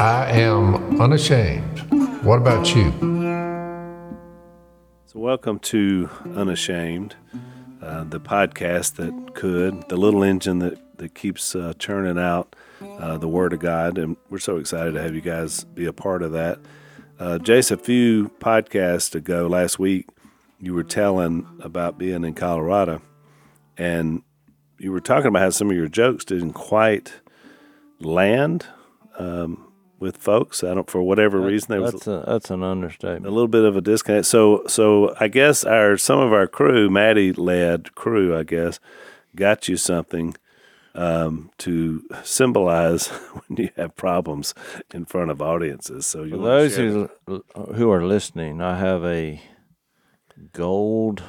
I am unashamed. What about you? So, welcome to Unashamed, uh, the podcast that could, the little engine that, that keeps uh, churning out uh, the Word of God. And we're so excited to have you guys be a part of that. Uh, Jase, a few podcasts ago last week, you were telling about being in Colorado, and you were talking about how some of your jokes didn't quite land um, with folks. I don't for whatever reason there was That's a, that's an understatement. a little bit of a disconnect. So so I guess our some of our crew, Maddie led crew, I guess, got you something um, to symbolize when you have problems in front of audiences. So you For those who who are listening, I have a gold.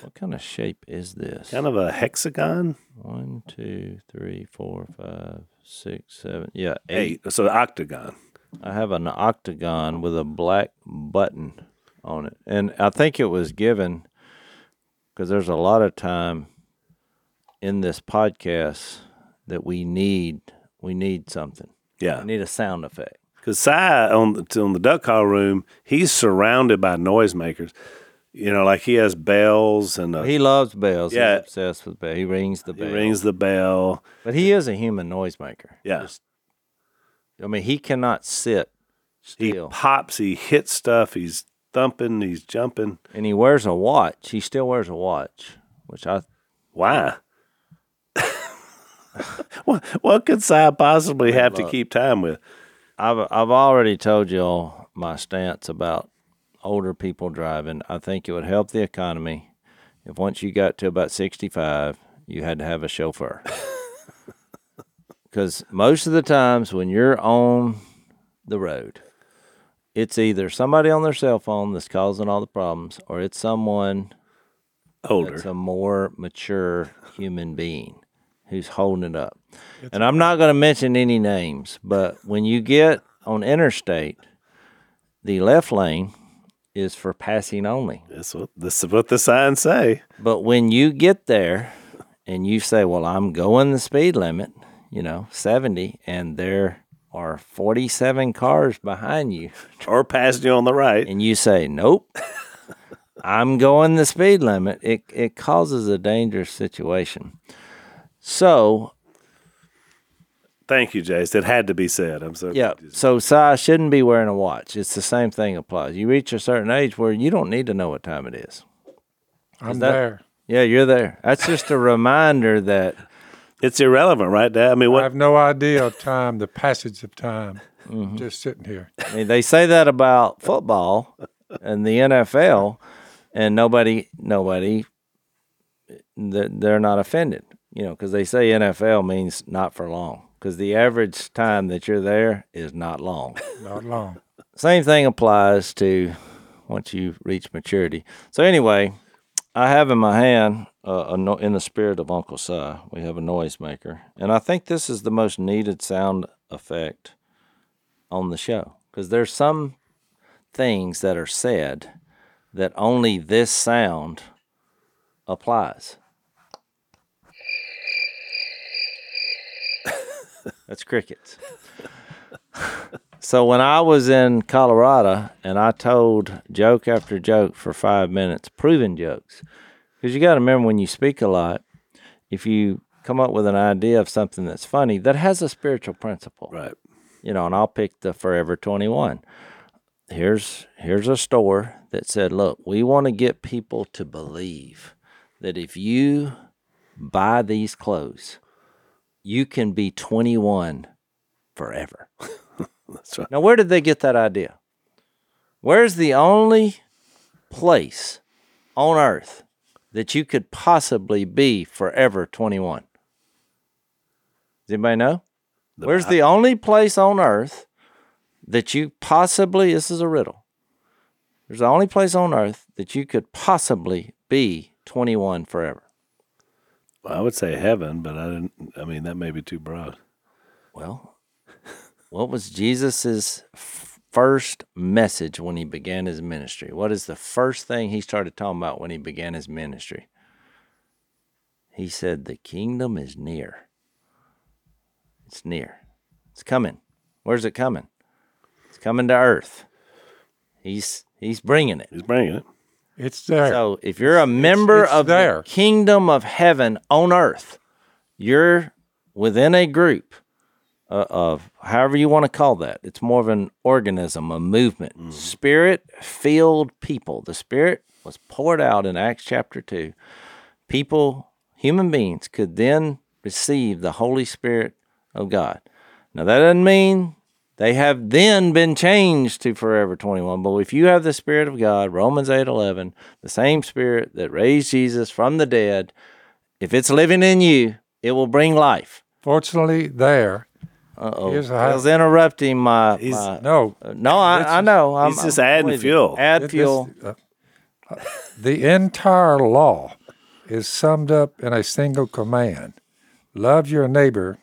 What kind of shape is this? kind of a hexagon One, two, three, four, five, six, seven. Yeah, eight. eight, so octagon. I have an octagon with a black button on it, and I think it was given because there's a lot of time in this podcast that we need we need something. Yeah, We need a sound effect. Because Si on the, on the duck call room, he's surrounded by noisemakers. You know, like he has bells and a, He loves bells. Yeah. He's obsessed with bells. He rings the bell. he rings the bell. But he is a human noisemaker. Yeah. Just- I mean, he cannot sit He pops, he hits stuff, he's thumping, he's jumping. and he wears a watch. He still wears a watch, which I Why? what, what could Si possibly have to keep time with? I've I've already told you all my stance about older people driving. I think it would help the economy if once you got to about 65, you had to have a chauffeur. Because most of the times when you're on the road, it's either somebody on their cell phone that's causing all the problems, or it's someone Older. that's a more mature human being who's holding it up. and I'm not going to mention any names, but when you get on interstate, the left lane is for passing only. That's what, this is what the signs say. But when you get there and you say, "Well, I'm going the speed limit," you know, 70, and there are 47 cars behind you, Or passing you on the right. and you say, "Nope." I'm going the speed limit. It it causes a dangerous situation. So Thank you, Jase. It had to be said. I'm so yeah, so Si shouldn't be wearing a watch. It's the same thing applies. You reach a certain age where you don't need to know what time it is. I'm that- there. Yeah, you're there. That's just a reminder that It's irrelevant, right, Dad? I mean, I have no idea of time, the passage of time. Mm-hmm. Just sitting here. I mean they say that about football and the NFL, and nobody nobody they're they're not offended, you know, because they say NFL means not for long. Because the average time that you're there is not long. Not long. Same thing applies to once you reach maturity. So anyway, I have in my hand uh, a no, in the spirit of Uncle Si, we have a noisemaker, and I think this is the most needed sound effect on the show because there's some things that are said that only this sound applies. That's crickets. So when I was in Colorado and I told joke after joke for five minutes, proven jokes, because you got to remember when you speak a lot, if you come up with an idea of something that's funny that has a spiritual principle, Right. you know, and I'll pick the Forever 21. Here's here's a store that said, "Look, we want to get people to believe that if you buy these clothes, you can be 21 forever." That's right. Now, where did they get that idea? Where's the only place on earth that you could possibly be forever 21? Does anybody know? Where's the only place on earth that you possibly, this is a riddle. There's the only place on earth that you could possibly be 21 forever. I would say heaven, but I didn't. I mean, that may be too broad. Well, what was Jesus's first message when he began his ministry? What is the first thing he started talking about when he began his ministry? He said, The kingdom is near. It's near. It's coming. Where's it coming? It's coming to earth. He's he's bringing it. He's bringing it. It's there. So if you're a member it's of there. the kingdom of heaven on earth, you're within a group uh, of however you want to call that. It's more of an organism, a movement, spirit filled people. The spirit was poured out in Acts chapter 2. People, human beings, could then receive the Holy Spirit of God. Now, that doesn't mean they have then been changed to forever 21. But if you have the Spirit of God, Romans 8 11, the same Spirit that raised Jesus from the dead, if it's living in you, it will bring life. Fortunately, there. Uh oh. Here's I was interrupting my. He's- my- No, uh, no, I, I know. I'm, he's just I'm adding fuel. Add This- fuel. uh, the entire law is summed up in a single command love your neighbor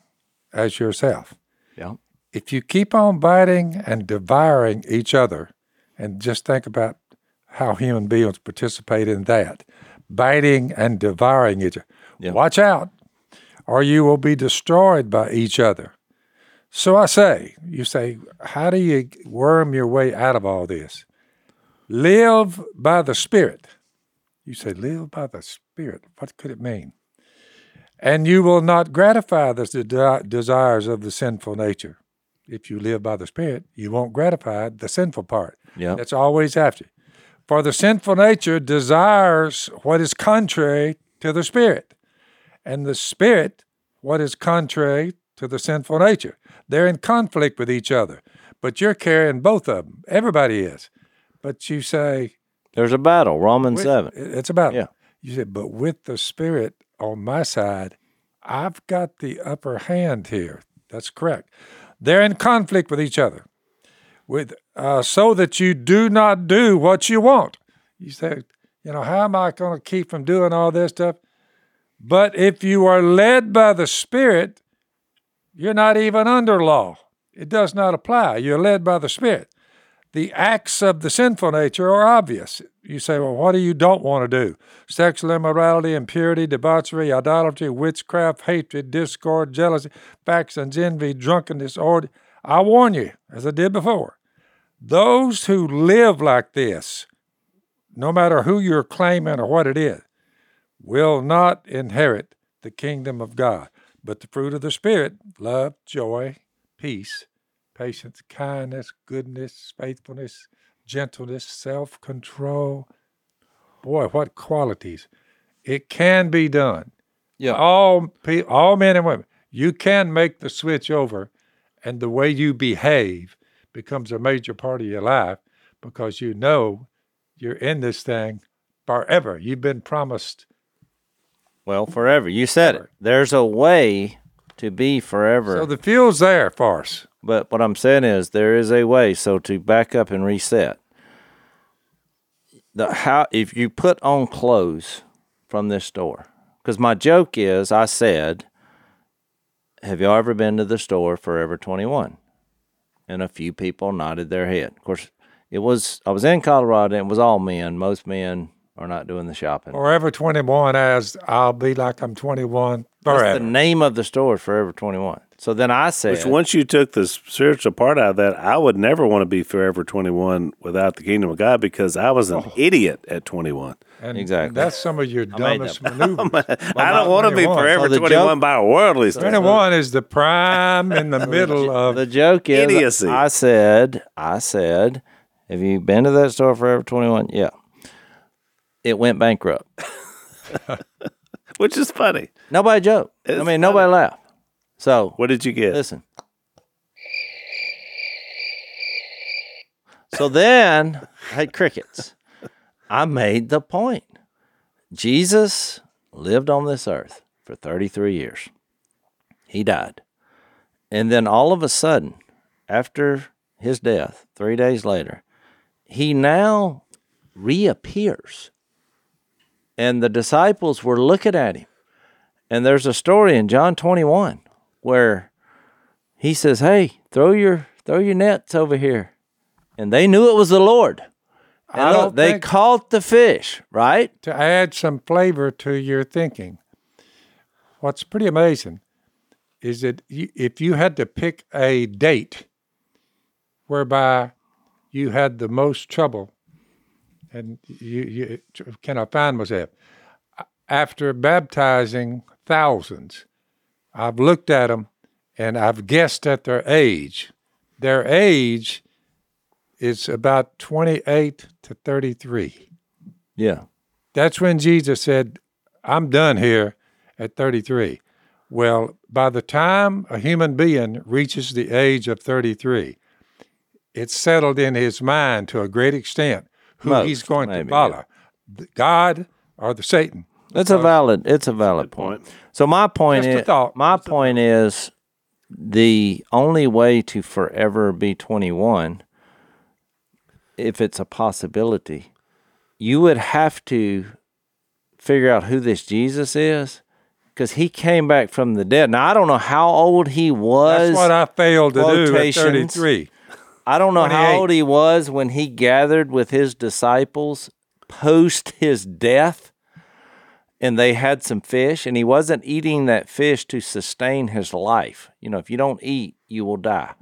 as yourself. Yeah. If you keep on biting and devouring each other, and just think about how human beings participate in that biting and devouring each other, Yeah. watch out, or you will be destroyed by each other. So I say, you say, how do you worm your way out of all this? Live by the Spirit. You say, live by the Spirit. What could it mean? And you will not gratify the de- desires of the sinful nature. If you live by the Spirit, you won't gratify the sinful part. Yeah. That's always after. You. For the sinful nature desires what is contrary to the Spirit, and the Spirit what is contrary to the sinful nature. They're in conflict with each other, but you're carrying both of them. Everybody is. But you say, There's a battle. Romans with- 7. It's about Yeah. You said, but with the Spirit on my side, I've got the upper hand here. That's correct. They're in conflict with each other, with uh, so that you do not do what you want. You say, you know, how am I going to keep from doing all this stuff? But if you are led by the Spirit, you're not even under law. It does not apply. You're led by the Spirit the acts of the sinful nature are obvious. You say, well, what do you don't want to do? Sexual immorality, impurity, debauchery, idolatry, witchcraft, hatred, discord, jealousy, factions, envy, drunkenness, or I warn you, as I did before, those who live like this, no matter who you're claiming or what it is, will not inherit the kingdom of God. But the fruit of the Spirit, love, joy, peace, patience, kindness, goodness, faithfulness, gentleness, self control. Boy, what qualities. It can be done. Yeah. All, pe- all men and women, you can make the switch over, and the way you behave becomes a major part of your life because you know you're in this thing forever. You've been promised. Well, forever. You said it. There's a way to be forever. So the fuel's there for us. But what I'm saying is there is a way. So to back up and reset, the how if you put on clothes from this store, because my joke is I said, "Have y'all ever been to the store Forever 21?" And a few people nodded their head. Of course, it was I was in Colorado and it was all men. Most men are not doing the shopping. Forever 21 as I'll be like I'm 21 That's forever. the name of the store, is Forever 21. So then I said, Which once you took the spiritual part out of that, I would never want to be forever 21 without the kingdom of God because I was an oh. idiot at 21. And Exactly. That's some of your made dumbest maneuvers. I don't want to be forever So 21 joke- by a worldly standard. 21 is the prime in the middle of. The joke is, Idiocy. I said, I said, have you been to that store Forever 21? Yeah. It went bankrupt. Which is funny. Nobody joked. I mean, funny. nobody laughed. So What did you get? listen. So then I had crickets. I made the point. Jesus lived on this earth for 33 years. He died. And then all of a sudden, after his death, three days later, he now reappears. And the disciples were looking at him. And there's a story in John 21 where he says, "Hey, throw your throw your nets over here." And they knew it was the Lord. And I don't they caught the fish, right? to add some flavor to your thinking, what's pretty amazing is that you, if you had to pick a date whereby you had the most trouble, and you, you can I find myself after baptizing thousands. I've looked at them and I've guessed at their age. Their age is about 28 to 33. Yeah. That's when Jesus said, I'm done here at 33. Well, by the time a human being reaches the age of 33, it's settled in his mind to a great extent who Most, he's going maybe, to follow the God or the Satan. It's a valid it's a valid point. So my point Just is thought. my point is the only way to forever be 21 if it's a possibility you would have to figure out who this Jesus is cuz he came back from the dead. Now I don't know how old he was. That's what I failed to do at 33. I don't know how old he was when he gathered with his disciples post his death and they had some fish and he wasn't eating that fish to sustain his life. You know, if you don't eat, you will die.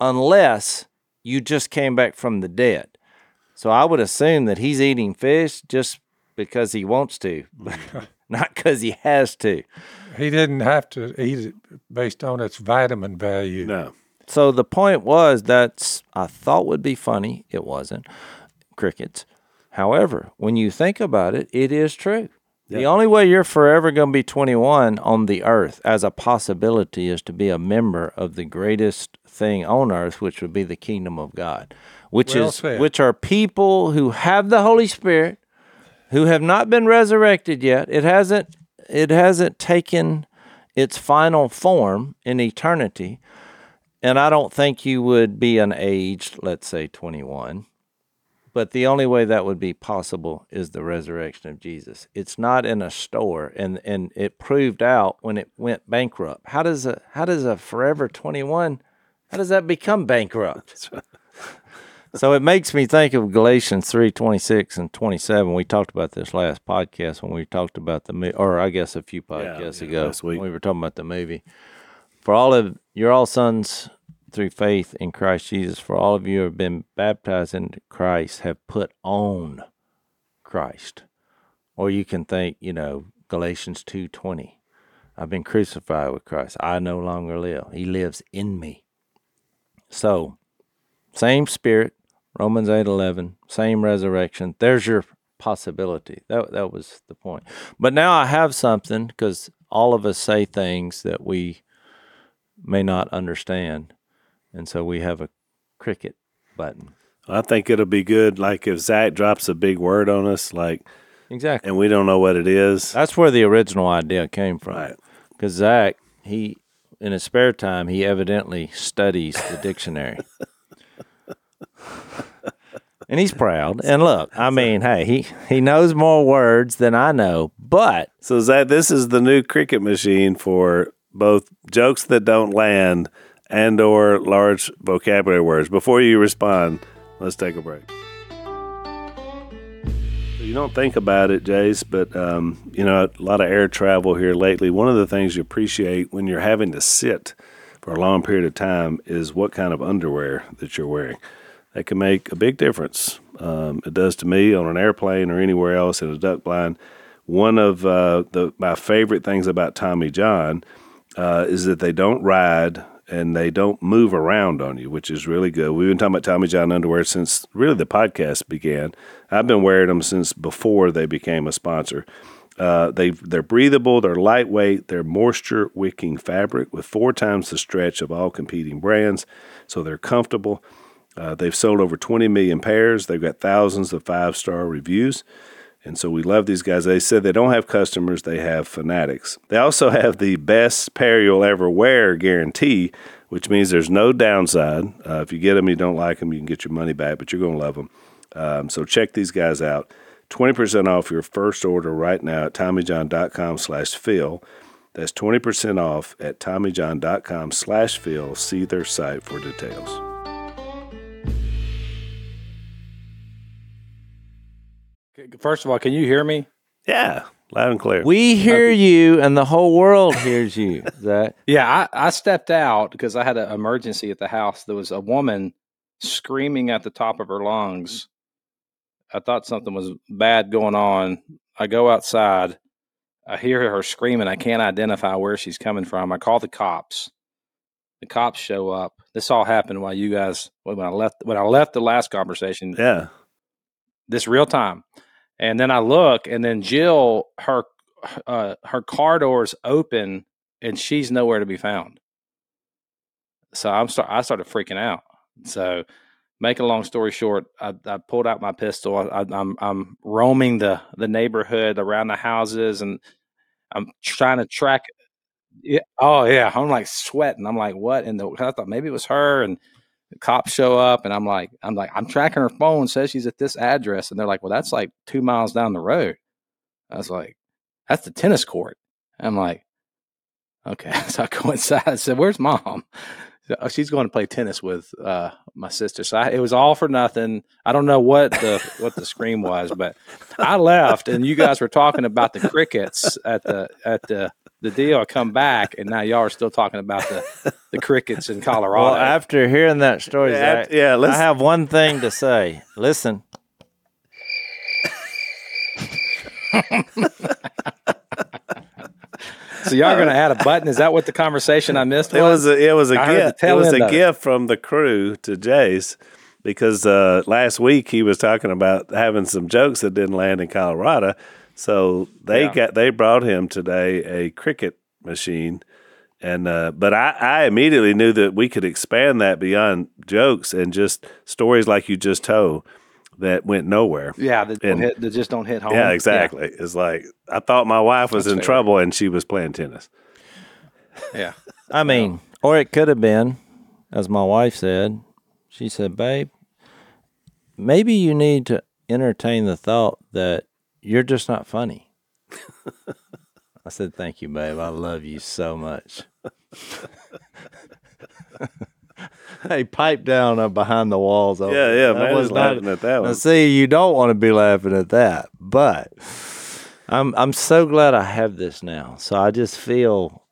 Unless you just came back from the dead. So I would assume that he's eating fish just because he wants to, mm-hmm. not because he has to. He didn't have to eat it based on its vitamin value. No. So the point was that's I thought would be funny. It wasn't. Crickets. However, when you think about it, it is true. The only way you're forever going to be 21 on the earth as a possibility is to be a member of the greatest thing on earth, which would be the kingdom of God, which Well is which are people who have the Holy Spirit, who have not been resurrected yet. It hasn't it hasn't taken its final form in eternity. And I don't think you would be an age, let's say 21. But the only way that would be possible is the resurrection of Jesus. It's not in a store and and it proved out when it went bankrupt. How does a how does a forever 21 how does that become bankrupt? so it makes me think of Galatians 3, 26 and 27. We talked about this last podcast when we talked about the mo- or I guess a few podcasts yeah, ago. last week. when We were talking about the movie. For all of you're all sons through faith in Christ Jesus. For all of you have been baptized into Christ have put on Christ. Or you can think, you know, Galatians 2:20. I've been crucified with Christ. I no longer live. He lives in me. So, same spirit, Romans 8:11, same resurrection. There's your possibility. That that was the point. But now I have something cuz all of us say things that we may not understand. And so we have a cricket button. I think it'll be good. Like if Zach drops a big word on us, like, Exactly. and we don't know what it is. That's where the original idea came from. Right. Because Zach, he, in his spare time, he evidently studies the dictionary. and he's proud. And look, I mean, hey, he, he knows more words than I know, but So Zach, this is the new cricket machine for both jokes that don't land and or large vocabulary words. Before you respond, let's take a break. You don't think about it, Jase, but um, you know a lot of air travel here lately. One of the things you appreciate when you're having to sit for a long period of time is what kind of underwear that you're wearing. That can make a big difference. Um, it does to me on an airplane or anywhere else in a duck blind. One of uh, the my favorite things about Tommy John uh, is that they don't ride and they don't move around on you, which is really good. We've been talking about Tommy John underwear since really the podcast began. I've been wearing them since before they became a sponsor. Uh, they they're breathable, they're lightweight, they're moisture wicking fabric with four times the stretch of all competing brands, so they're comfortable. Uh, they've sold over 20 million pairs. They've got thousands of five star reviews. And so we love these guys. They said they don't have customers, they have fanatics. They also have the best pair you'll ever wear guarantee, which means there's no downside. Uh, if you get them, you don't like them, you can get your money back, but you're going to love them. Um, so check these guys out. 20% off your first order right now at TommyJohn.com slash Phil. That's 20% off at TommyJohn.com slash Phil. See their site for details. First of all, can you hear me? Yeah, loud and clear. we hear you and the whole world hears you, Zach. Yeah, I, I stepped out because I had an emergency at the house. There was a woman screaming at the top of her lungs. I thought something was bad going on. I go outside. I hear her screaming. I can't identify where she's coming from. I call the cops. The cops show up. This all happened while you guys when I left when I left the last conversation. Yeah. This real time, and then I look, and then Jill her uh, her car doors open, and she's nowhere to be found. So I'm start I started freaking out. So make a long story short, I, I pulled out my pistol. I, I, I'm I'm roaming the the neighborhood around the houses, and I'm trying to track. Yeah, oh yeah, I'm like sweating. I'm like, what? And the I thought maybe it was her, and cops show up, and I'm like, I'm like, I'm tracking her phone. Says she's at this address, and they're like, well, that's like two miles down the road. I was like, that's the tennis court. I'm like, okay. So I go inside. I said, where's mom? Oh, she's going to play tennis with uh, my sister. So I, it was all for nothing. I don't know what the what the scream was, but I left, and you guys were talking about the crickets at the at the the deal. I come back, and now y'all are still talking about the the crickets in Colorado. Well, after hearing that story, Yeah, Zach, yeah, I let's- have one thing to say. Listen, so y'all going to add a button? Is that what the conversation I missed It was a, it was a I gift. It was a of it. gift from the crew to Jase because uh, last week he was talking about having some jokes that didn't land in Colorado. So they Yeah. got they brought him today a cricket machine. And uh, but I, I immediately knew that we could expand that beyond jokes and just stories like you just told that went nowhere. Yeah, that, don't And- hit, that just don't hit home. Yeah, exactly. It's like I thought my wife was That's in fair. trouble and she was playing tennis. Yeah. I mean, or it could have been, as my wife said. She said, "Babe, maybe you need to entertain the thought that you're just not funny." I said, "Thank you, babe. I love you so much." hey, pipe down uh, behind the walls. over Yeah, yeah, That man was was laughing at that Now, see, you don't want to be laughing at that, but I'm I'm so glad I have this now. So I just feel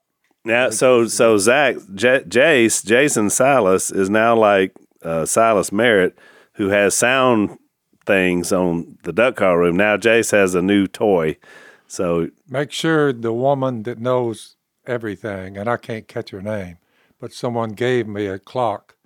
Now, so so Zach, J- Jase, Jason Silas is now like uh, Silas Merritt, who has sound things on the duck call room. Now Jase has a new toy. So Make sure the woman that knows everything, and I can't catch her name, but someone gave me a clock,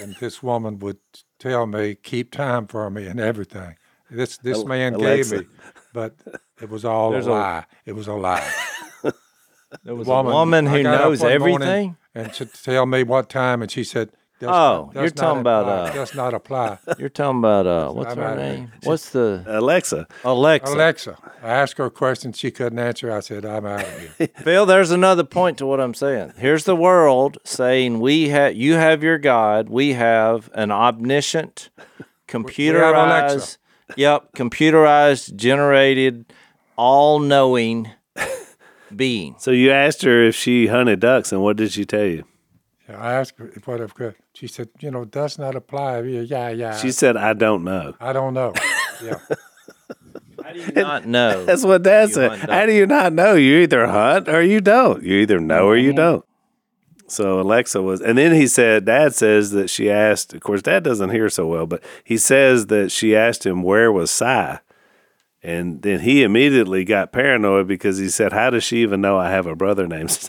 and this woman would tell me, keep time for me and everything. This this man Alexa. gave me, but it was all There's a a- lie. It was a lie. there was woman- a woman who knows everything. and to tell me what time, and she said, does Oh, not, you're does not talking about, apply- uh, does not apply. You're talking about uh, what's her name? here. What's the Alexa, Alexa? Alexa, I asked her a question she couldn't answer. I said, I'm out of here. Phil, there's another point to what I'm saying. Here's the world saying we have you have your God, we have an omniscient, computerized, yep, computerized, generated, all-knowing being. so you asked her if she hunted ducks, and what did she tell you? I asked her what if good. She said, you know, does not apply. Yeah, yeah, yeah. She said, "I don't know." I don't know. Yeah. How do you not know? That's what Dad You said. How do you not know? You either hunt or you don't. You either know or Mm-hmm. you don't. So Alexa was, and then he said, Dad says that she asked. Of course, Dad doesn't hear so well, but he says that she asked him where was Si, and then he immediately got paranoid because he said, "How does she even know I have a brother named Si?"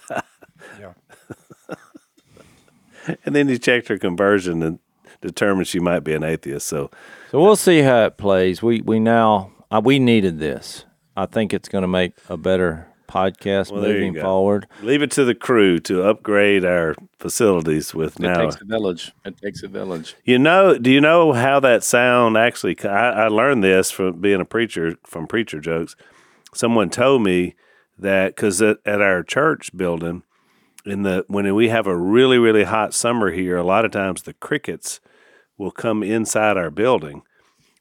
Yeah. And then he checked her conversion and determined she might be an atheist. So So we'll see how it plays. We we now uh, we needed this. I think it's going to make a better podcast Well, moving forward. leave it to the crew to upgrade our facilities with It now. takes a village. It takes a village. You know, do you know how that sound actually? I, I learned this from being a preacher from preacher jokes. Someone told me that because at, at our church building, in the when we have a really really hot summer here, a lot of times the crickets will come inside our building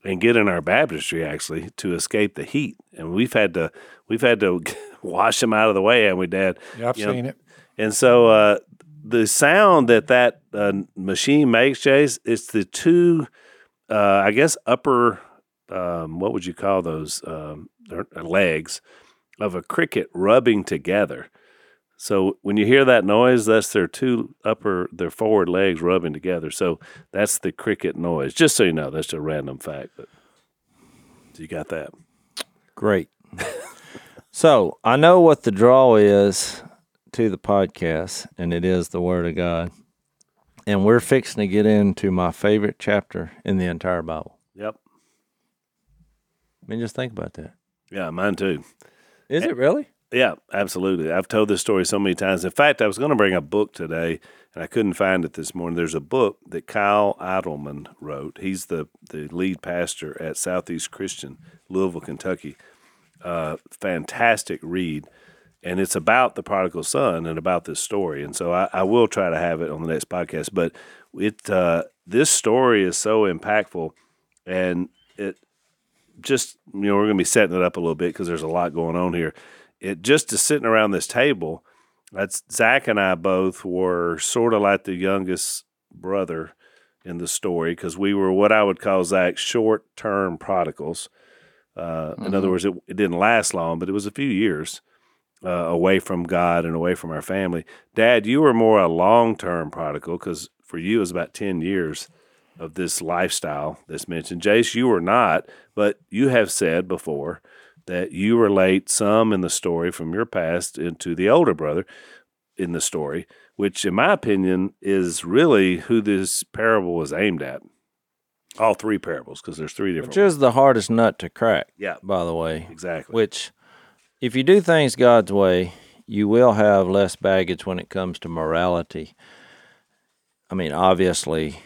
and get in our baptistry actually to escape the heat, and we've had to we've had to wash them out of the way, haven't we, Dad? Yeah, I've You know, seen it. And so uh, the sound that that uh, machine makes, Chase, it's the two, uh, I guess, upper, um, what would you call those um, uh, legs of a cricket rubbing together. So when you hear that noise, that's their two upper, their forward legs rubbing together. So that's the cricket noise. Just so you know, that's a random fact. But so you got that. Great. so I know what the draw is to the podcast, and it is the Word of God. And we're fixing to get into my favorite chapter in the entire Bible. Yep. I mean, just think about that. Yeah, mine too. Is it really? Yeah, absolutely. I've told this story so many times. In fact, I was going to bring a book today, and I couldn't find it this morning. There's a book that Kyle Idleman wrote. He's the, the lead pastor at Southeast Christian, Louisville, Kentucky. Uh, fantastic read. And it's about the prodigal son and about this story. And so I, I will try to have it on the next podcast. But it uh, this story is so impactful, and it just you know we're going to be setting it up a little bit because there's a lot going on here it just to sitting around this table, that's Zach and I both were sort of like the youngest brother in the story because we were what I would call Zach short term prodigals. Uh, mm-hmm. In other words, it, it, didn't last long, but it was a few years uh, away from God and away from our family. Dad, you were more a long term prodigal because for you it was about 10 years of this lifestyle that's mentioned. Jace, you were not, but you have said before that you relate some in the story from your past into the older brother in the story, which, in my opinion, is really who this parable was aimed at. All three parables, because there's three different. Which is the hardest nut to crack. Yeah, by the way, exactly. Which, if you do things God's way, you will have less baggage when it comes to morality. I mean, obviously,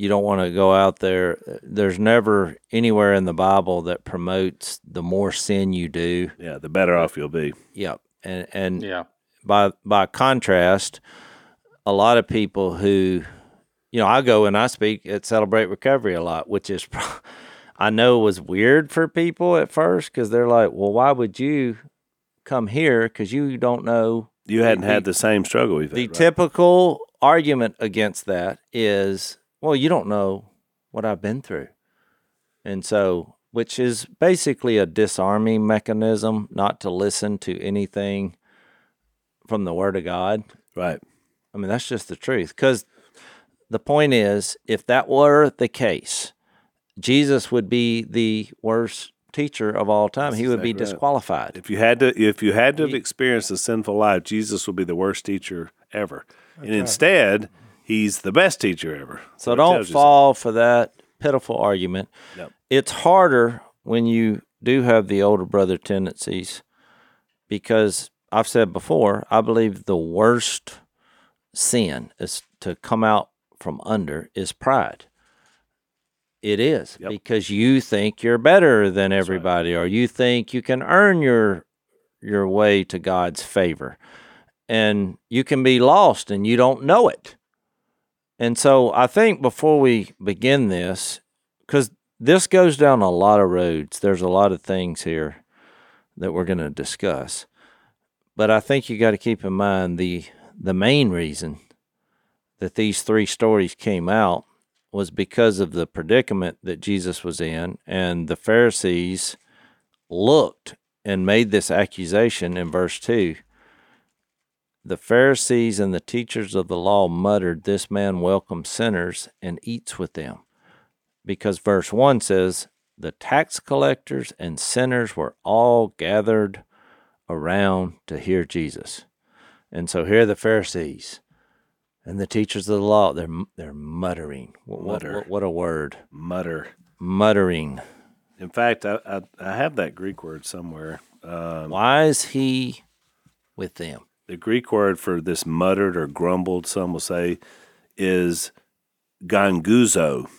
you don't want to go out there. There's never anywhere in the Bible that promotes the more sin you do. Yeah, the better off you'll be. Yep. And and yeah. by by contrast, a lot of people who, you know, I go and I speak at Celebrate Recovery a lot, which is, I know was weird for people at first because they're like, well, why would you come here? Because you don't know. You hadn't the, had the same struggle we've The right? typical argument against that is well, you don't know what I've been through. And so, which is basically a disarming mechanism not to listen to anything from the Word of God. Right. I mean, that's just the truth. Because the point is, if that were the case, Jesus would be the worst teacher of all time. That's he would be disqualified. Right. If you had to, if you had to have experienced a sinful life, Jesus would be the worst teacher ever. That's and right. instead, he's the best teacher ever. So, don't fall for that pitiful argument. Yep. It's harder when you do have the older brother tendencies because I've said before, I believe the worst sin is to come out from under is pride. It is yep. because you think you're better than everybody right. or you think you can earn your your way to God's favor. And you can be lost and you don't know it. And so I think before we begin this, because this goes down a lot of roads, there's a lot of things here that we're going to discuss. But I think you got to keep in mind the the main reason that these three stories came out was because of the predicament that Jesus was in, and the Pharisees looked and made this accusation in verse 2 the Pharisees and the teachers of the law muttered, This man welcomes sinners and eats with them. Because verse 1 says, The tax collectors and sinners were all gathered around to hear Jesus. And so here are the Pharisees and the teachers of the law. They're, they're muttering. What, Mutter. What, what a word. Mutter. Muttering. In fact, I, I, I have that Greek word somewhere. Um, Why is he with them? The Greek word for this muttered or grumbled, some will say, is ganguzo.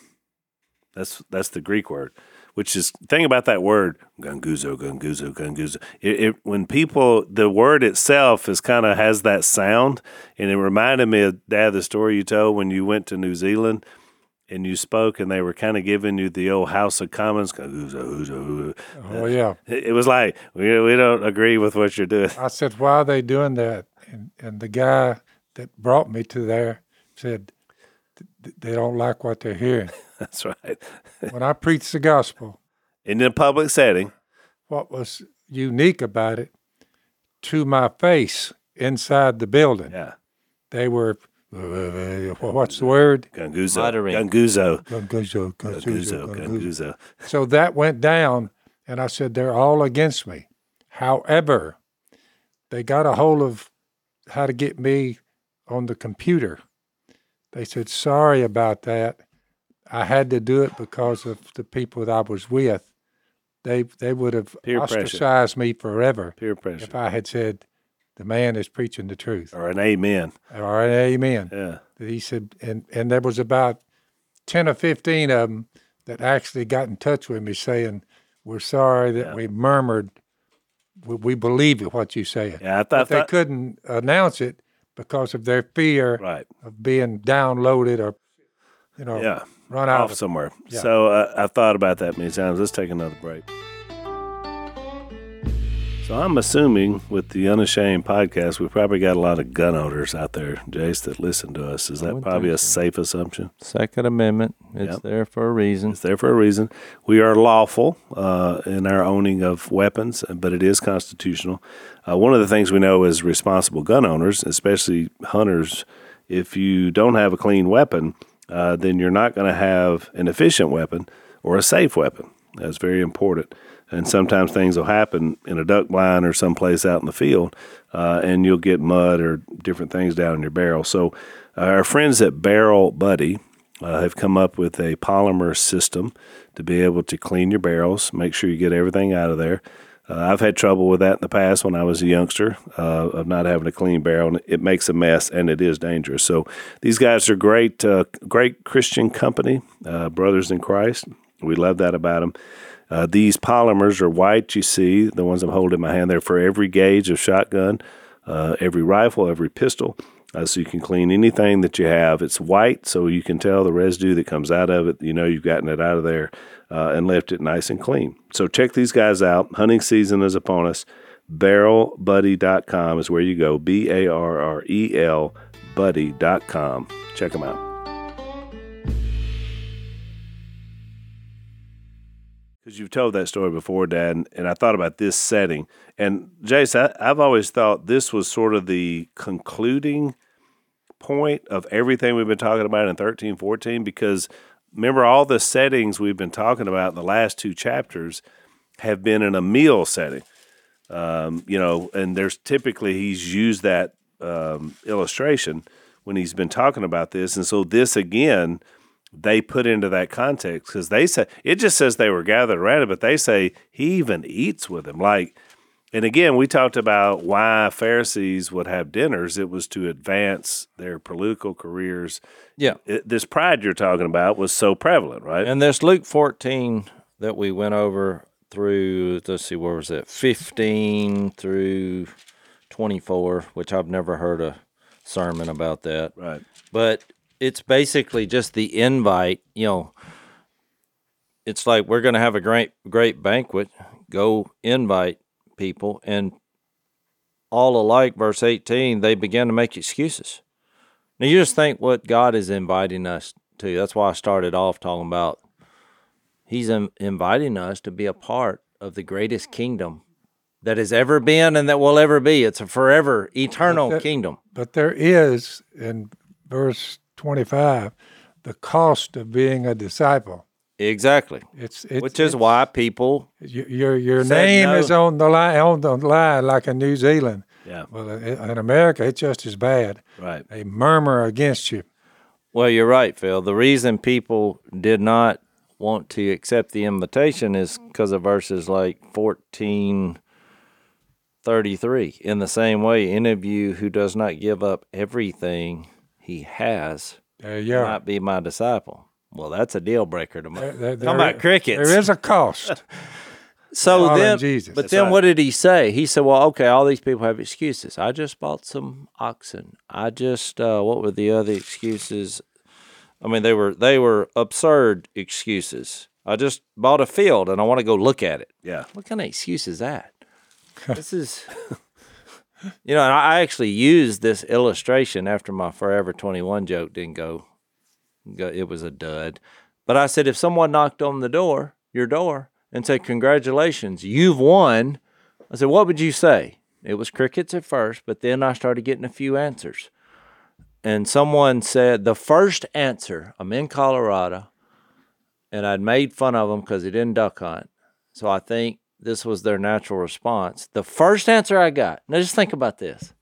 That's that's the Greek word, which is thing about that word ganguzo, ganguzo, ganguzo. It, it, when people the word itself is kind of has that sound, and it reminded me of Dad the story you told when you went to New Zealand and you spoke, and they were kind of giving you the old House of Commons. Oh yeah, it was like we we don't agree with what you're doing. I said, why are they doing that? And and the guy that brought me to there said they don't like what they're hearing. That's right. when I preached the gospel in a public setting, what was unique about it, to my face, inside the building. Yeah. They were, uh, what's the word? Gunguzo. Muttering. Gunguzo. Gunguzo, Gunguzo. gunguzo, gunguzo. Gunguzo. So that went down, and I said, they're all against me. However, they got a hold of how to get me on the computer. They said, sorry about that. I had to do it because of the people that I was with. They they would have Peer pressure. ostracized me forever Peer pressure. if I had said, the man is preaching the truth. Or an amen. Or an amen. Yeah. He said, and, and there was about 10 or 15 of them that actually got in touch with me saying, we're sorry that Yeah. we murmured. We, we believe what you say. Yeah. I But thought they couldn't announce it because of their fear Right. of being downloaded or, you know, Yeah. run out Off of. somewhere. Yeah. So uh, I've thought about that many times. Let's take another break. So I'm assuming with the Unashamed podcast, we've probably got a lot of gun owners out there, Jase, that listen to us. Is that probably a safe assumption? Second Amendment. It's Yep. there for a reason. It's there for a reason. We are lawful uh, in our owning of weapons, but it is constitutional. Uh, one of the things we know is responsible gun owners, especially hunters. If you don't have a clean weapon, uh, then you're not going to have an efficient weapon or a safe weapon. That's very important. And sometimes things will happen in a duck blind or someplace out in the field, uh, and you'll get mud or different things down in your barrel. So, uh, our friends at Barrel Buddy uh, have come up with a polymer system to be able to clean your barrels, make sure you get everything out of there. Uh, I've had trouble with that in the past when I was a youngster uh, of not having a clean barrel, and it makes a mess and it is dangerous. So these guys are great, great Christian company, brothers in Christ. We love that about them. Uh, these polymers are white. You see the ones I'm holding in my hand. They're for every gauge of shotgun, uh, every rifle, every pistol. Uh, so you can clean anything that you have. It's white, so you can tell the residue that comes out of it. You know you've gotten it out of there uh, and left it nice and clean. So check these guys out. Hunting season is upon us. BarrelBuddy.com is where you go. B A R R E L Buddy.com. Check them out. Because you've told that story before, Dad, and, and I thought about this setting. And Jase, I, I've always thought this was sort of the concluding point of everything we've been talking about in 13, 14, because remember all the settings we've been talking about in the last two chapters have been in a meal setting. Um, you know, and there's typically he's used that um, illustration when he's been talking about this. And so this again, they put into that context because they say it just says they were gathered around it, but they say he even eats with them. Like, and again, we talked about why Pharisees would have dinners. It was to advance their political careers. Yeah. It, this pride you're talking about was so prevalent, right? And this Luke 14 that we went over through, let's see, where was it? 15 through 24, which I've never heard a sermon about that. right. But it's basically just the invite, you know. It's like we're going to have a great great banquet. Go invite people and all alike verse 18 they began to make excuses. Now you just think what God is inviting us to. That's why I started off talking about he's in, inviting us to be a part of the greatest kingdom that has ever been and that will ever be. It's a forever eternal that- kingdom. But there is, in verse 25, the cost of being a disciple. Exactly. It's, it's Which is it's- why people Your your, name no. is on the line on the line like in New Zealand. Yeah. Well, in America, it's just as bad. Right. They murmur against you. Well, you're right, Phil. The reason people did not want to accept the invitation is because of verses like 14, 33. In the same way, any of you who does not give up everything he has There you are. might be my disciple. Well, that's a deal breaker to me. There- there- Talking about crickets. There is a cost. So then, Jesus. but That's then right. what did he say? He said, "Well, okay, all these people have excuses. I just bought some oxen. I just uh, what were the other excuses? I mean, they were they were absurd excuses. I just bought a field and I want to go look at it. Yeah. What kind of excuse is that? this is, you know, and I actually used this illustration after my Forever Twenty One joke didn't go, go. It was a dud. But I said, if someone knocked on the door, your door, and said, "Congratulations, you've won," I said, "What would you say?" It was crickets at first, but then I started getting a few answers. And someone said the first answer, I'm in Colorado, and I'd made fun of him because he didn't duck hunt. So I think this was their natural response. The first answer I got, now just think about this.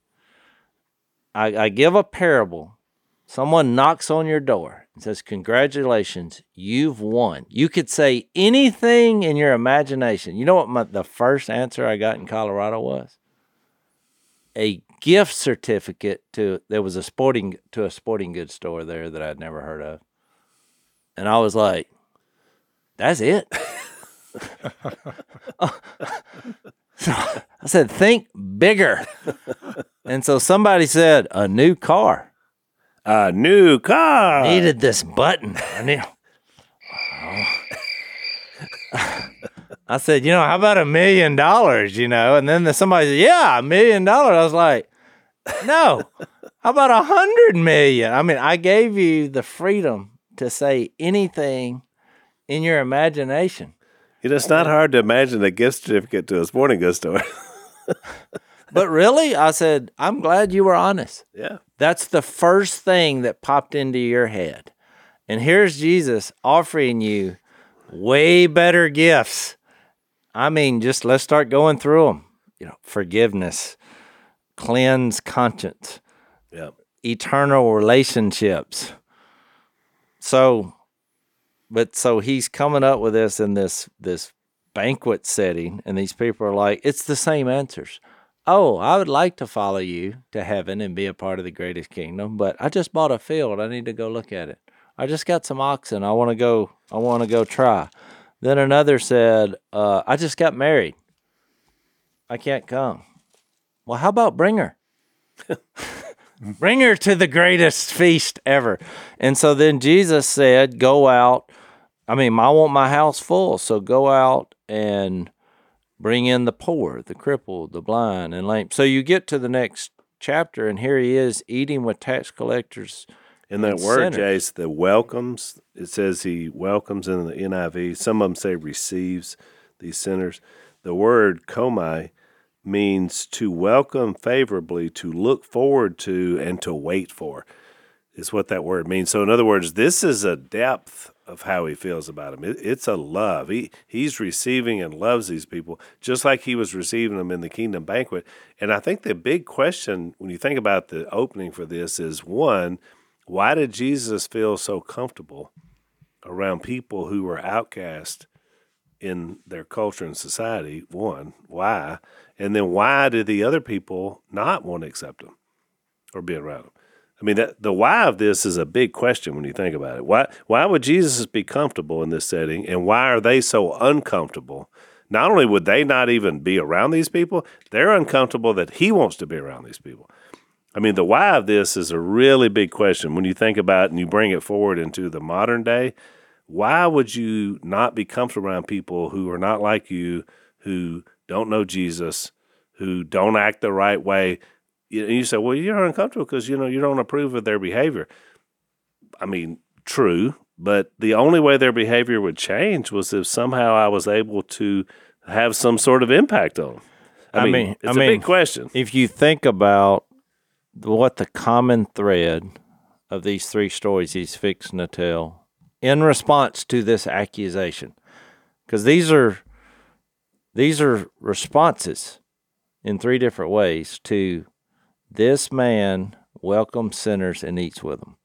I, I give a parable. Someone knocks on your door and says, Congratulations, you've won. You could say anything in your imagination. You know what my, the first answer I got in Colorado was? A gift certificate to there was a sporting to a sporting goods store there that I'd never heard of. And I was like, That's it. so I said, think bigger. and so somebody said, a new car. A new car. Needed this button. I need. I said, you know, how about a million dollars? You know, and then the, somebody said, yeah, a million dollars. I was like, no, how about a hundred million? I mean, I gave you the freedom to say anything in your imagination. You know, it's not hard to imagine a gift certificate to a sporting goods store. But really, I said, I'm glad you were honest. yeah. That's the first thing that popped into your head. And here's Jesus offering you way better gifts. I mean, just let's start going through them. You know, forgiveness, cleanse conscience, Yeah. eternal relationships. So, but so he's coming up with this in this this banquet setting, and these people are like, it's the same answers. Oh, I would like to follow you to heaven and be a part of the greatest kingdom, but I just bought a field. I need to go look at it. I just got some oxen. I want to go. I want to go try. Then another said, uh, I just got married. I can't come. Well, how about bring her? bring her to the greatest feast ever. And so then Jesus said, Go out. I mean, I want my house full. So go out and bring in the poor, the crippled, the blind, and lame. So you get to the next chapter, and here he is eating with tax collectors. In that and word, sinners. Jase, the welcomes, it says he welcomes in the NIV. Some of them say receives these sinners. The word komai means to welcome favorably, to look forward to, and to wait for, is what that word means. So, in other words, this is a depth of how he feels about them. It, it's a love. He he's receiving and loves these people just like he was receiving them in the kingdom banquet. And I think the big question when you think about the opening for this is one, why did Jesus feel so comfortable around people who were outcast in their culture and society? One, why? And then why did the other people not want to accept him or be around him? I mean, that, the why of this is a big question when you think about it. Why, why would Jesus be comfortable in this setting, and why are they so uncomfortable? Not only would they not even be around these people, they're uncomfortable that he wants to be around these people. I mean, the why of this is a really big question when you think about it and you bring it forward into the modern day. Why would you not be comfortable around people who are not like you, who don't know Jesus, who don't act the right way? You, you say, well, you're uncomfortable because you know you don't approve of their behavior. I mean, true, but the only way their behavior would change was if somehow I was able to have some sort of impact on them. I, I mean, mean- it's I a mean- big question. If you think about what the common thread of these three stories he's fixing to tell in response to this accusation, because these are these are responses in three different ways to this man welcomes sinners and eats with them.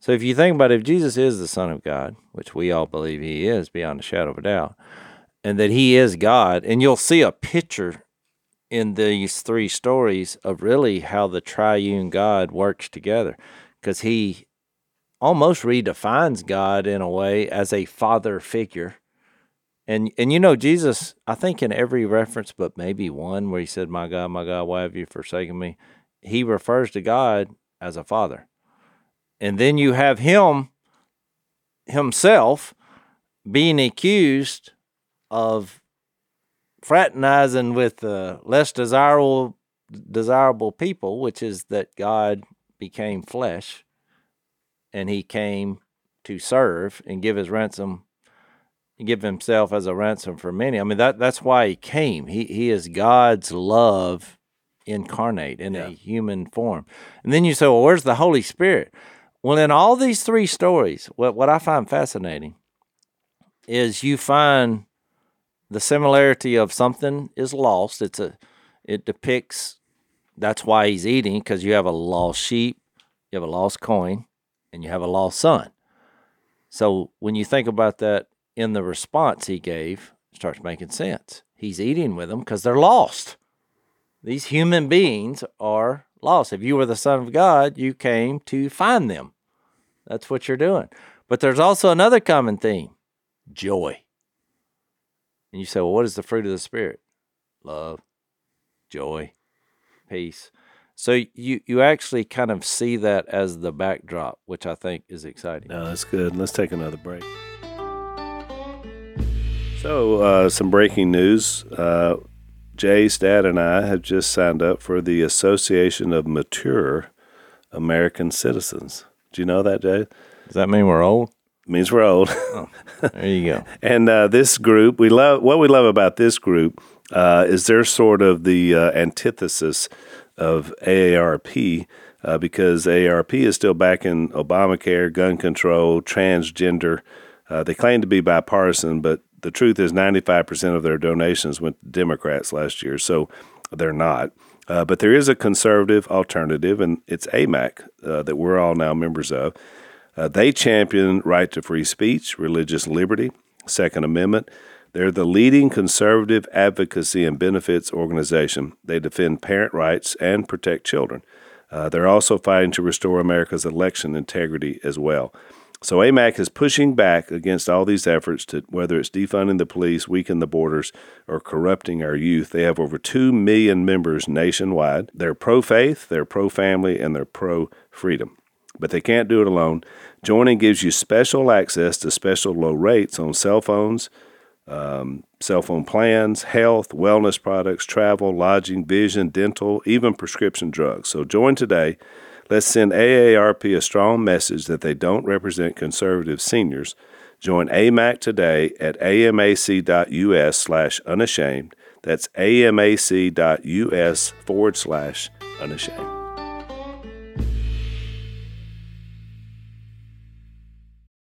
So if you think about it, if Jesus is the Son of God, which we all believe he is beyond a shadow of a doubt, and that he is God, and you'll see a picture in these three stories of really how the triune God works together because he almost redefines God in a way as a father figure. And and you know Jesus, I think in every reference but maybe one where he said, "My God, my God, why have you forsaken me?" He refers to God as a father. And then you have him himself being accused of fraternizing with uh, less desirable desirable people, which is that God became flesh, and He came to serve and give His ransom, give Himself as a ransom for many. I mean that that's why He came. He He is God's love incarnate in a human form. And then you say, well, where's the Holy Spirit? Well, in all these three stories, what, what I find fascinating is you find the similarity of something is lost. It's a, it depicts, that's why he's eating, because you have a lost sheep, you have a lost coin, and you have a lost son. So when you think about that in the response he gave, it starts making sense. He's eating with them because they're lost. These human beings are lost. If you were the Son of God, you came to find them. That's what you're doing. But there's also another common theme joy. And you say, well, what is the fruit of the Spirit? Love, joy, peace. So you, you actually kind of see that as the backdrop, which I think is exciting. No, that's good. Let's take another break. So, uh, some breaking news. Uh, Jay, Stad, and I have just signed up for the Association of Mature American Citizens. Do you know that, Jay? Does that mean we're old? means we're old. There you go. and uh, this group, we love what we love about this group uh, is they're sort of the uh, antithesis of AARP uh, because AARP is still backing Obamacare, gun control, transgender. Uh, they claim to be bipartisan, but the truth is 95% of their donations went to Democrats last year, so they're not. Uh, but there is a conservative alternative, and it's AMAC uh, that we're all now members of. Uh, they champion right to free speech, religious liberty, Second Amendment. They're the leading conservative advocacy and benefits organization. They defend parent rights and protect children. Uh, they're also fighting to restore America's election integrity as well. So AMAC is pushing back against all these efforts to whether it's defunding the police, weakening the borders, or corrupting our youth. They have over 2 million members nationwide. They're pro faith, they're pro family, and they're pro freedom. But they can't do it alone. Joining gives you special access to special low rates on cell phones, um, cell phone plans, health, wellness products, travel, lodging, vision, dental, even prescription drugs. So join today. Let's send AARP a strong message that they don't represent conservative seniors. Join AMAC today at amac.us slash unashamed. That's amac.us forward slash unashamed.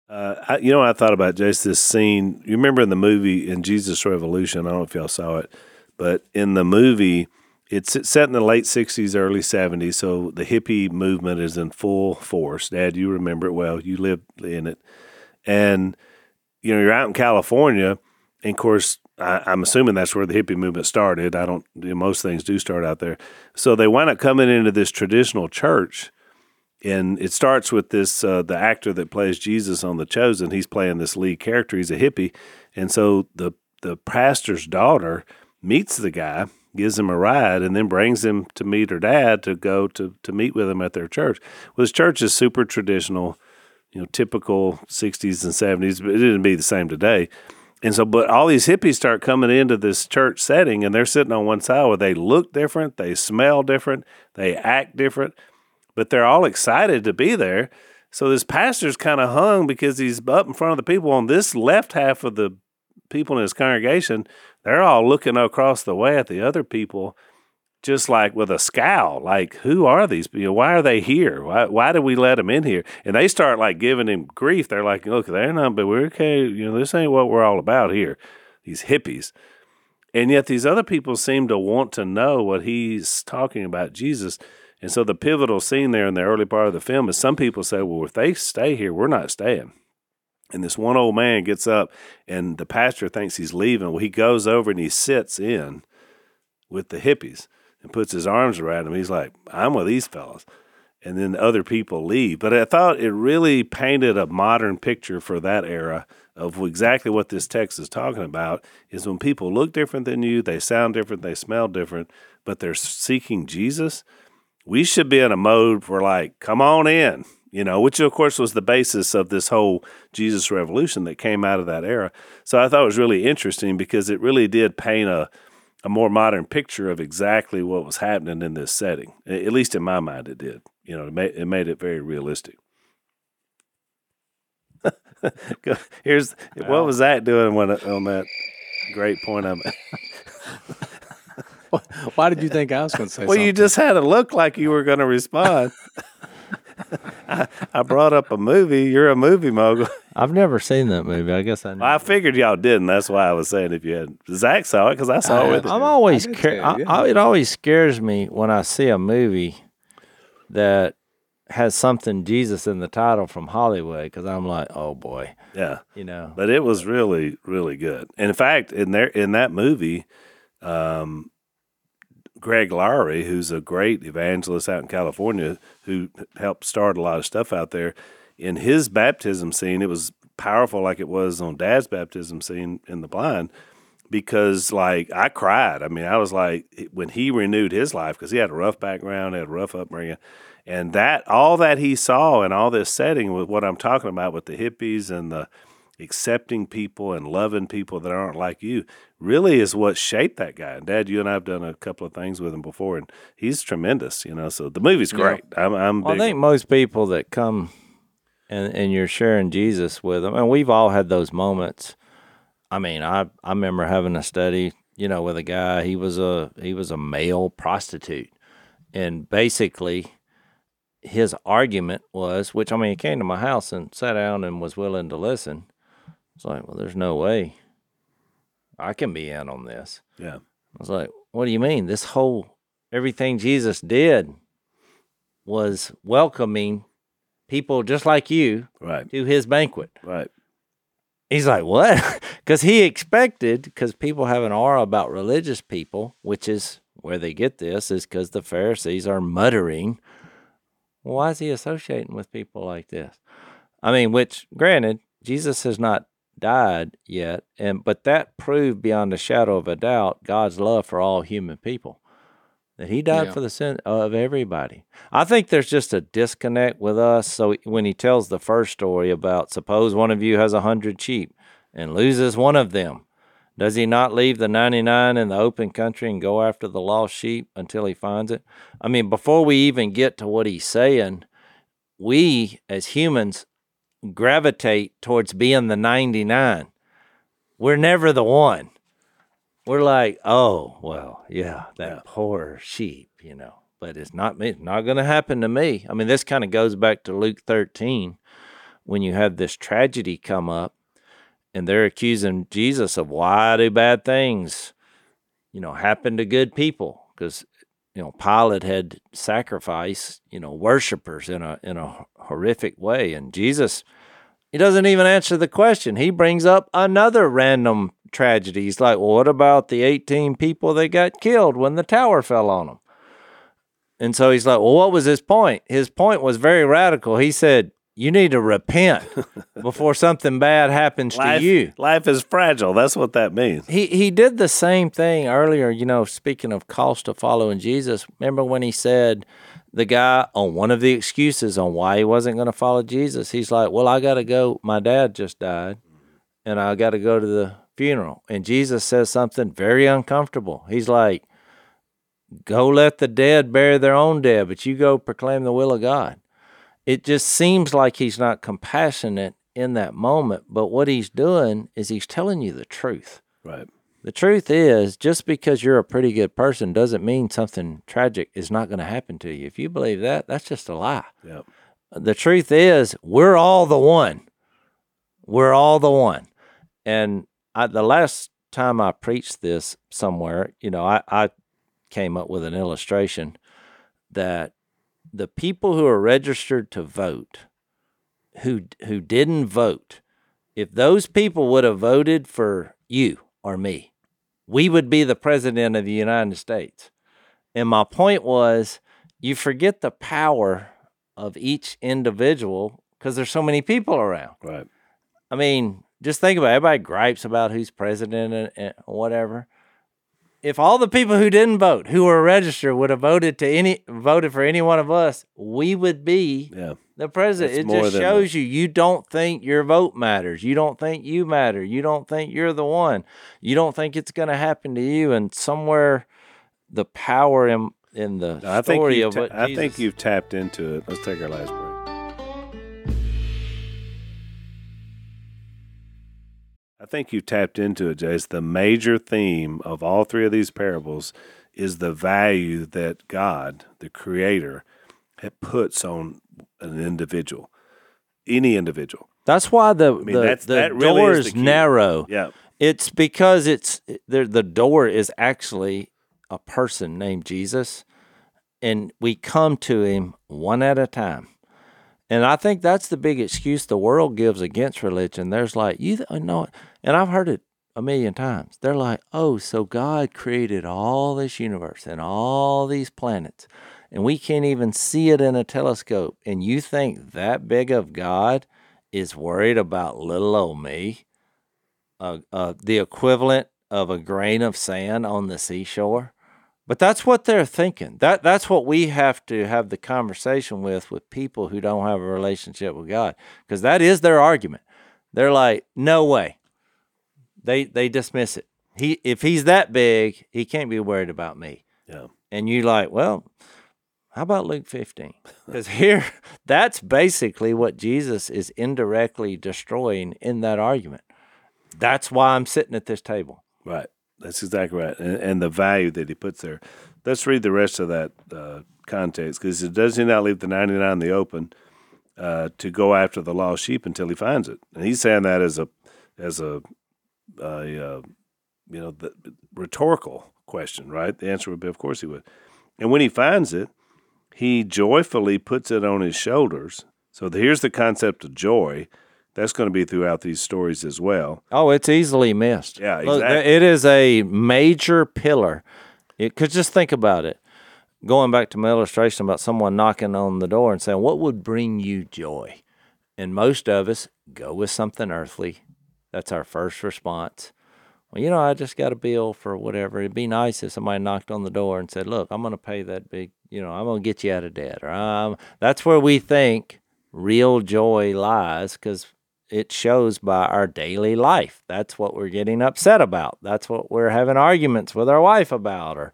Uh, I, you know, I thought about just this scene. You remember in the movie in Jesus Revolution? I don't know if y'all saw it, but in the movie, it's set in the late '60s, early '70s. So the hippie movement is in full force. Dad, you remember it well. You lived in it, and you know you're out in California, and of course. I, am assuming that's where the hippie movement started. I don't. Most things do start out there. So they wind up coming into this traditional church, and it starts with this uh, the actor that plays Jesus on The Chosen. He's playing this lead character. He's a hippie, and so the the pastor's daughter meets the guy, gives him a ride, and then brings him to meet her dad to go to to meet with him at their church. Well, his church is super traditional, you know, typical '60s and '70s, but it didn't be the same today. And so, but all these hippies start coming into this church setting, and they're sitting on one side where they look different, they smell different, they act different but they're all excited to be there. So this pastor's kind of hung because he's up in front of the people on this left half of the people in his congregation. They're all looking across the way at the other people, just like with a scowl, like, who are these people? Why are they here? Why, why did we let them in here? And they start like giving him grief. They're like, look, they're not, but we're okay. You know, this ain't what we're all about here. These hippies. And yet these other people seem to want to know what he's talking about, Jesus. And so the pivotal scene there in the early part of the film is some people say, well, if they stay here, we're not staying. And this one old man gets up, and the pastor thinks he's leaving. Well, he goes over and he sits in with the hippies and puts his arms around him. He's like, I'm with these fellas. And then other people leave. But I thought it really painted a modern picture for that era of exactly what this text is talking about is when people look different than you, they sound different, they smell different, but they're seeking Jesus we should be in a mode for like, come on in, you know, which of course was the basis of this whole Jesus revolution that came out of that era. So I thought it was really interesting because it really did paint a, a more modern picture of exactly what was happening in this setting. At least in my mind, it did. You know, it made it, made it very realistic. Here's what was that doing when on that great point? I'm Why did you think I was going to say Well, something? you just had to look like you were going to respond. I, I brought up a movie. You're a movie mogul. I've never seen that movie. I guess I. Know. I figured y'all didn't. That's why I was saying if you had. Zach saw it because I saw I it with I'm always I car- too, I, yeah. I, it always scares me when I see a movie that has something Jesus in the title from Hollywood because I'm like, oh boy, Yeah. you know. but it was really really good and in fact in there in that movie um greg laurie who's a great evangelist out in california who helped start a lot of stuff out there. In his baptism scene it was powerful like it was on dad's baptism scene in the blind because like i cried. I mean i was like when he renewed his life because he had a rough background had a rough upbringing and that all that he saw in all this setting with what i'm talking about with the hippies and the accepting people and loving people that aren't like you really is what shaped that guy. And Dad, you and I have done a couple of things with him before, and he's tremendous. You know, so the movie's Yeah. great. I'm, I'm Well, I think most people that come and and you're sharing Jesus with them, and we've all had those moments. I mean, I I remember having a study, you know, with a guy. He was a he was a male prostitute, and basically, his argument was, which I mean, he came to my house and sat down and was willing to listen. It's like, well, there's no way I can be in on this. yeah, I was like, what do you mean? This whole everything Jesus did was welcoming people just like you right, to his banquet. right, He's like, what? Because he expected, because people have an aura about religious people, which is where they get this, is because the Pharisees are muttering. Why is he associating with people like this? I mean, which, granted, Jesus has not died yet, and but that proved beyond a shadow of a doubt God's love for all human people. That He died Yeah. for the sin of everybody. I think there's just a disconnect with us. So when He tells the first story about suppose one of you has a hundred sheep and loses one of them, does He not leave the ninety nine in the open country and go after the lost sheep until He finds it? I mean, before we even get to what He's saying, we as humans gravitate towards being the 99. We're never the one. We're like, oh, well, yeah, that Yeah. poor sheep, you know. But it's not me. It's not going to happen to me. I mean, this kind of goes back to Luke 13 when you have this tragedy come up and they're accusing Jesus of why do bad things, you know, happen to good people because you know Pilate had sacrificed you know worshipers in a in a horrific way, and Jesus he doesn't even answer the question. He brings up another random tragedy. He's like, well, what about the 18 people that got killed when the tower fell on them? And so he's like, well, what was his point? His point was very radical. He said, you need to repent before something bad happens life, to you. life is fragile. That's what that means. He he did the same thing earlier, you know, speaking of cost of following Jesus. Remember when he said the guy on one of the excuses on why he wasn't going to follow Jesus, he's like, "Well, I got to go. My dad just died, and I got to go to the funeral." And Jesus says something very uncomfortable. He's like, "Go let the dead bury their own dead, but you go proclaim the will of God." It just seems like he's not compassionate in that moment, but what he's doing is he's telling you the truth. Right. The truth is, just because you're a pretty good person doesn't mean something tragic is not going to happen to you. If you believe that, that's just a lie. Yep. The truth is, we're all the one. We're all the one. And I, the last time I preached this somewhere, you know, I, I came up with an illustration that the people who are registered to vote, who who didn't vote, if those people would have voted for you or me, we would be the president of the United States. And my point was, you forget the power of each individual because there's so many people around. Right. I mean, just think about it. everybody gripes about who's president and, and whatever. If all the people who didn't vote, who were registered, would have voted to any voted for any one of us, we would be Yeah. the president. That's it just shows you you don't think your vote matters. You don't think you matter. You don't think you're the one. You don't think it's going to happen to you. And somewhere, the power in in the I think story of ta- what I think you've tapped into it. Let's take our last break. Think you've tapped into it, Jase. The major theme of all three of these parables is the value that God, the Creator, puts on an individual, any individual. That's why the mean, the, the that really door is is, narrow. Yeah. It's because it's the the door is actually a person named Jesus, and we come to him one at a time. And I think that's the big excuse the world gives against religion. There's like you know, and I've heard it a million times. They're like, "Oh, so God created all this universe and all these planets, and we can't even see it in a telescope. And you think that big of God is worried about little old me?" uh, uh, the equivalent of a grain of sand on the seashore. But that's what they're thinking. That that's what we have to have the conversation with with people who don't have a relationship with God, because that is their argument. They're like, no way. They they dismiss it. He if he's that big, he can't be worried about me. Yeah. And you like, well, how about Luke 15? Because here, that's basically what Jesus is indirectly destroying in that argument. That's why I'm sitting at this table. Right. That's exactly right. And, and the value that he puts there. Let's read the rest of that uh, context because it does he not leave the 99 in the open uh, to go after the lost sheep until he finds it. And he's saying that as a, as a, a uh, you know, the rhetorical question, right? The answer would be, of course he would. And when he finds it, he joyfully puts it on his shoulders. So here's the concept of joy. That's going to be throughout these stories as well. Oh, it's easily missed. Yeah, Look, it is a major pillar. Because just think about it. Going back to my illustration about someone knocking on the door and saying, What would bring you joy? And most of us go with something earthly. That's our first response. Well, you know, I just got a bill for whatever. It'd be nice if somebody knocked on the door and said, "Look, I'm going to pay that big. You know, I'm going to get you out of debt." Or um, that's where we think real joy lies, because it shows by our daily life. That's what we're getting upset about. That's what we're having arguments with our wife about. Or,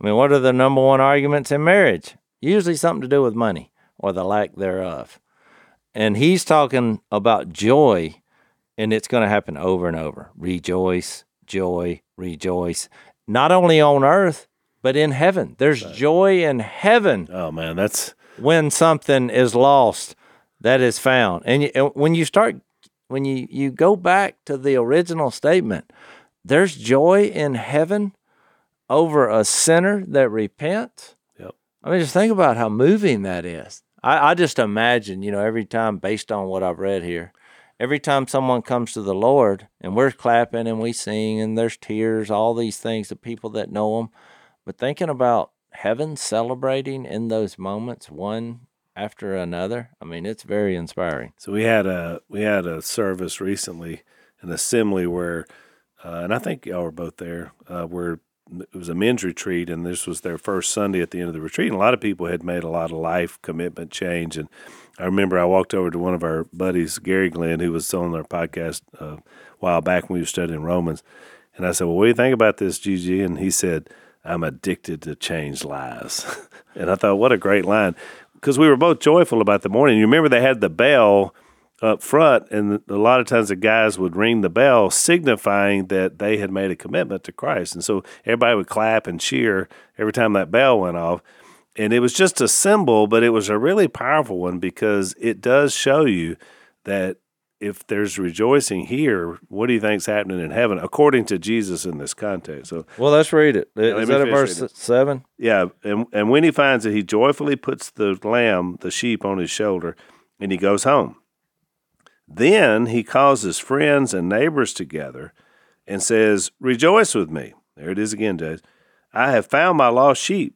I mean, what are the number one arguments in marriage? Usually something to do with money or the lack thereof. And he's talking about joy, and it's going to happen over and over. Rejoice, joy, rejoice. Not only on earth, but in heaven. There's joy in heaven Oh man, that's when something is lost that is found. And, you, and when you start, when you, you go back to the original statement, there's joy in heaven over a sinner that repents. Yep. I mean, just think about how moving that is. I, I just imagine, you know, every time based on what I've read here, every time someone comes to the Lord and we're clapping and we sing and there's tears, all these things, the people that know Him, but thinking about heaven celebrating in those moments, one after another, I mean, it's very inspiring. so we had a we had a service recently, an assembly where, uh, and I think y'all were both there, uh, where it was a men's retreat, and this was their first Sunday at the end of the retreat. And a lot of people had made a lot of life commitment change, and I remember I walked over to one of our buddies, Gary Glenn, who was on our podcast uh, a while back when we were studying Romans, and I said, "Well, what do you think about this, Gigi?" And he said, "I'm addicted to change lives," and I thought, "What a great line." Because we were both joyful about the morning. You remember they had the bell up front, and a lot of times the guys would ring the bell, signifying that they had made a commitment to Christ. And so everybody would clap and cheer every time that bell went off. And it was just a symbol, but it was a really powerful one because it does show you that if there's rejoicing here, what do you think's happening in heaven, according to Jesus in this context? So Well, let's read it. Is that verse seven? yeah, and and when he finds it, he joyfully puts the lamb, the sheep, on his shoulder, and he goes home. Then he calls his friends and neighbors together and says, Rejoice with me. There it is again, Judge. I have found my lost sheep.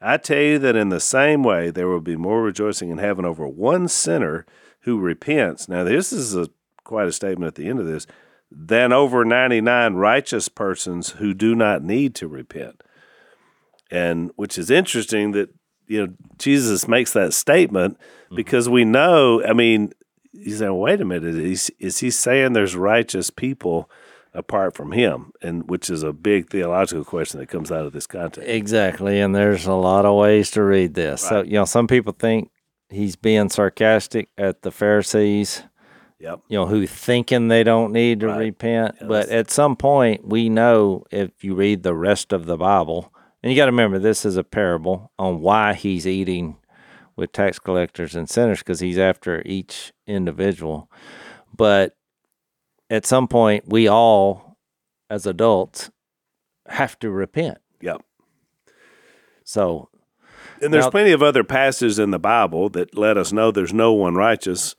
I tell you that in the same way there will be more rejoicing in heaven over one sinner who repents. Now, this is a, quite a statement at the end of this than over 99 righteous persons who do not need to repent and which is interesting that you know Jesus makes that statement mm-hmm. because we know. I mean, he's saying, "Wait a minute, is, is he saying there's righteous people apart from him?" And which is a big theological question that comes out of this context. Exactly, and there's a lot of ways to read this. So, you know, some people think he's being sarcastic at the Pharisees, Yep. you know, who thinking they don't need to Right. repent. Yeah, but at some point, we know if you read the rest of the Bible And you got to remember, this is a parable on why he's eating with tax collectors and sinners because he's after each individual. But at some point, we all, as adults, have to repent. Yep. So, And there's Now- plenty of other passages in the Bible that let us know there's no one righteous,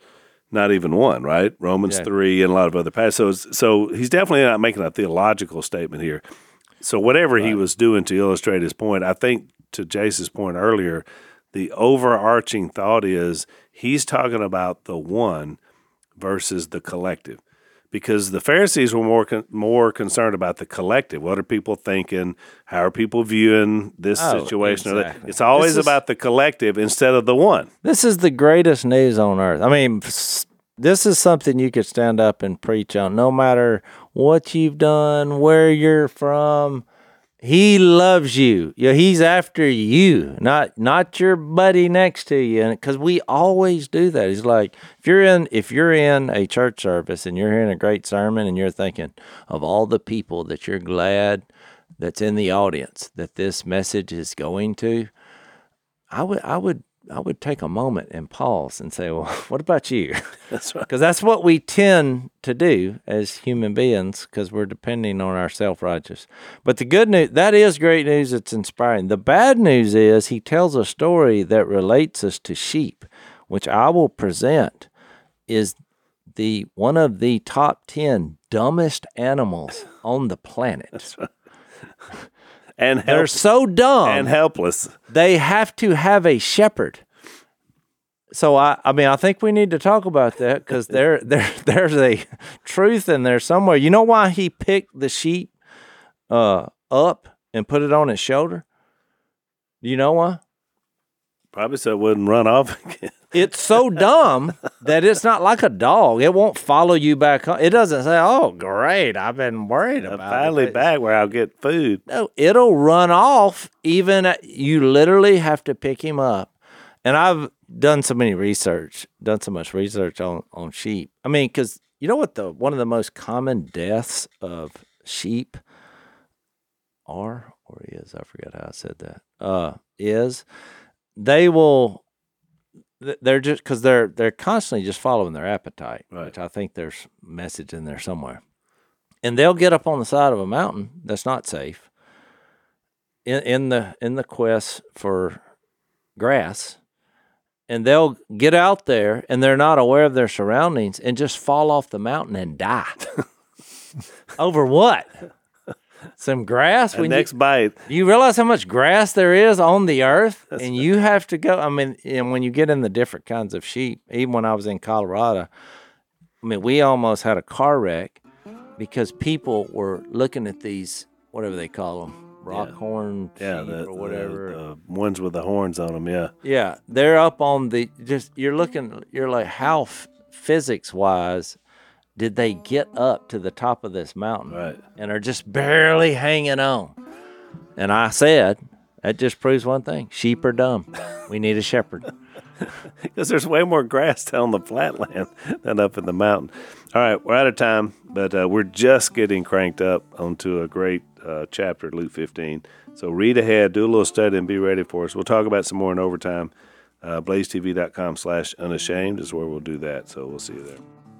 not even one, right? Romans Yeah. 3 and a lot of other passages. So, so he's definitely not making a theological statement here. So whatever he was doing to illustrate his point, I think to Jase's point earlier, the overarching thought is he's talking about the one versus the collective. Because the Pharisees were more con- more concerned about the collective. What are people thinking? How are people viewing this Oh, situation? or that? exactly. It's always is- about the collective instead of the one. this is the greatest news on earth. I mean, this is something you could stand up and preach on no matter what you've done, where you're from. He loves you. Yeah, he's after you, not not your buddy next to you. Because we always do that, he's like, if you're in if you're in a church service and you're hearing a great sermon and you're thinking of all the people that you're glad that's in the audience that this message is going to, I would I would I would take a moment and pause and say, well, what about you? That's right. Because that's what we tend to do as human beings because we're depending on our self righteous. But the good news, that is great news. It's inspiring. The bad news is he tells a story that relates us to sheep, which I will present is the one of the top 10 dumbest animals on the planet. And They're so dumb and helpless. they have to have a shepherd. So I, I mean, I think we need to talk about that because there, there, there's a truth in there somewhere. You know why he picked the sheep uh, up and put it on his shoulder? Do you know why? Probably so it wouldn't run off again. It's so dumb that it's not like a dog. It won't follow you back home. It doesn't say, "Oh, great, I've been worried I'm about finally it." back where I'll get food. No, it'll run off. Even at, you literally have to pick him up. And I've done so many research, done so much research on on sheep. I mean, because you know what the one of the most common deaths of sheep are or is I forget how I said that uh is they will they're just because they're they're constantly just following their appetite, Right. which I think there's message in there somewhere, and they'll get up on the side of a mountain that's not safe in in the in the quest for grass, and they'll get out there and they're not aware of their surroundings and just fall off the mountain and die. Over what? Some grass. The When you- next bite, you realize how much grass there is on the earth? and you have to go. I mean, and when you get in the different kinds of sheep, even when I was in Colorado, I mean, we almost had a car wreck because people were looking at these, whatever they call them, rock horn yeah, the, or whatever. the, the ones with the horns on them, yeah. Yeah, they're up on the just you're looking you're like how f- physics wise did they get up to the top of this mountain Right. and are just barely hanging on. And I said, that just proves one thing. Sheep are dumb. We need a shepherd. Because there's way more grass down the flatland than up in the mountain. All right, we're out of time, but uh, we're just getting cranked up onto a great uh, chapter, Luke 15. So read ahead, do a little study, and be ready for us. We'll talk about some more in overtime. Uh, blazetv.com slash unashamed is where we'll do that. So we'll see you there.